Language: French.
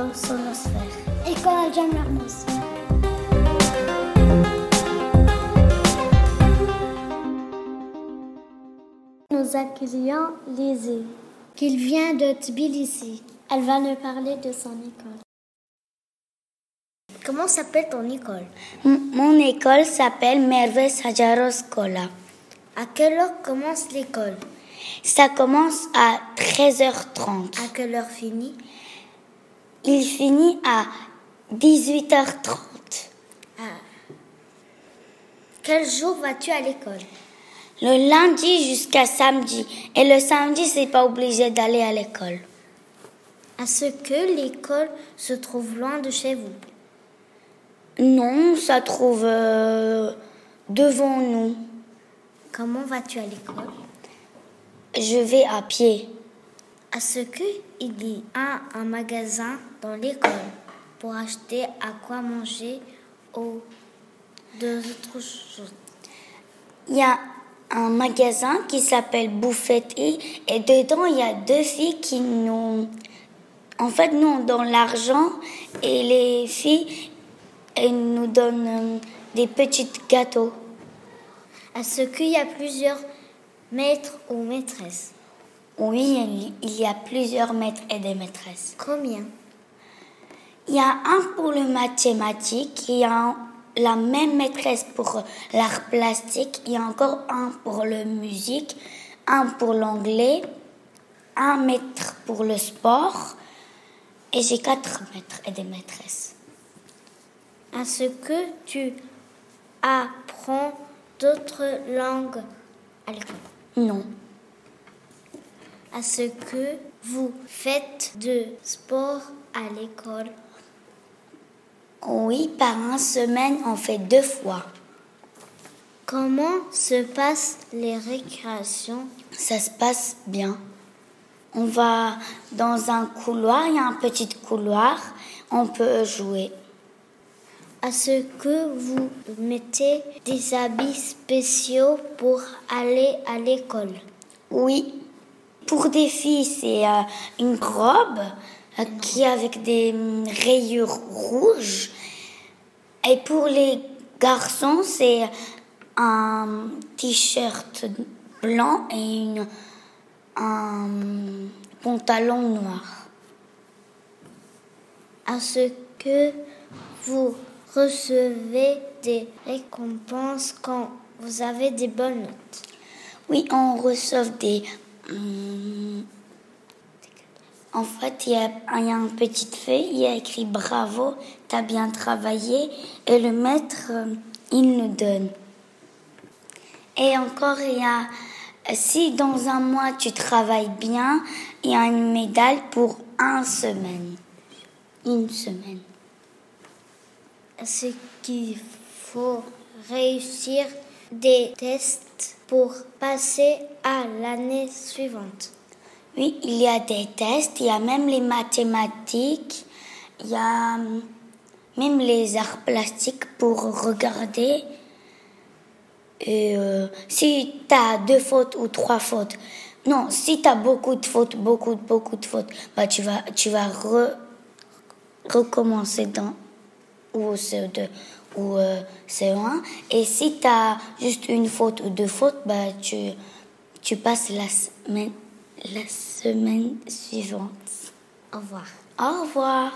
Radio Sonosphère. École Jean Mermoz. Nous accueillons Lizzie, Qu'il vient de Tbilissi. Elle va nous parler de son école. Comment s'appelle ton école? Mon école s'appelle Merve Sajaroskola. À quelle heure commence l'école? Ça commence à 13h30. À quelle heure finit? Il finit à 18h30. Ah. Quel jour vas-tu à l'école? Le lundi jusqu'à samedi. Et le samedi, c'est pas obligé d'aller à l'école. À ce que l'école se trouve loin de chez vous? Non, ça trouve euh, devant nous. Comment vas-tu à l'école? Je vais à pied. À ce que il y a un magasin dans l'école pour acheter à quoi manger ou d'autres choses. Il y a un magasin qui s'appelle Bouffetti et dedans il y a deux filles qui nous... En fait, nous on donne l'argent et les filles elles nous donnent des petits gâteaux. À ce qu'il y a plusieurs maîtres ou maîtresses. Oui, il y a plusieurs maîtres et des maîtresses. Combien? Il y a un pour le mathématique, il y a la même maîtresse pour l'art plastique, il y a encore un pour le musique, un pour l'anglais, un maître pour le sport, et j'ai quatre maîtres et des maîtresses. À ce que tu apprends d'autres langues à l'école? Non. À ce que vous faites de sport à l'école. Oui, par un semaine, on fait deux fois. Comment se passent les récréations? Ça se passe bien. On va dans un couloir, il y a un petit couloir, on peut jouer. À ce que vous mettez des habits spéciaux pour aller à l'école? Oui. Pour des filles, c'est euh, une robe euh, qui avec des hum, rayures rouges. Et pour les garçons, c'est un t-shirt blanc et une, un pantalon noir. À ce que vous recevez des récompenses quand vous avez des bonnes notes. Oui, on reçoit des... hum, en fait, il y, a, y a une petite feuille, il y a écrit bravo, t'as bien travaillé, et le maître, euh, il nous donne. Et encore, il y a, si dans un mois tu travailles bien, il y a une médaille pour une semaine. Une semaine. Ce qu'il faut réussir des tests pour passer à l'année suivante. Oui, il y a des tests, il y a même les mathématiques, il y a hum, même les arts plastiques pour regarder. Et euh, si tu as deux fautes ou trois fautes, non, si tu as beaucoup de fautes, beaucoup, beaucoup de fautes, bah, tu vas, tu vas re- recommencer dans ou CE2 ou euh, CE1. Et si tu as juste une faute ou deux fautes, bah, tu, tu passes la semaine suivante. Au revoir. Au revoir.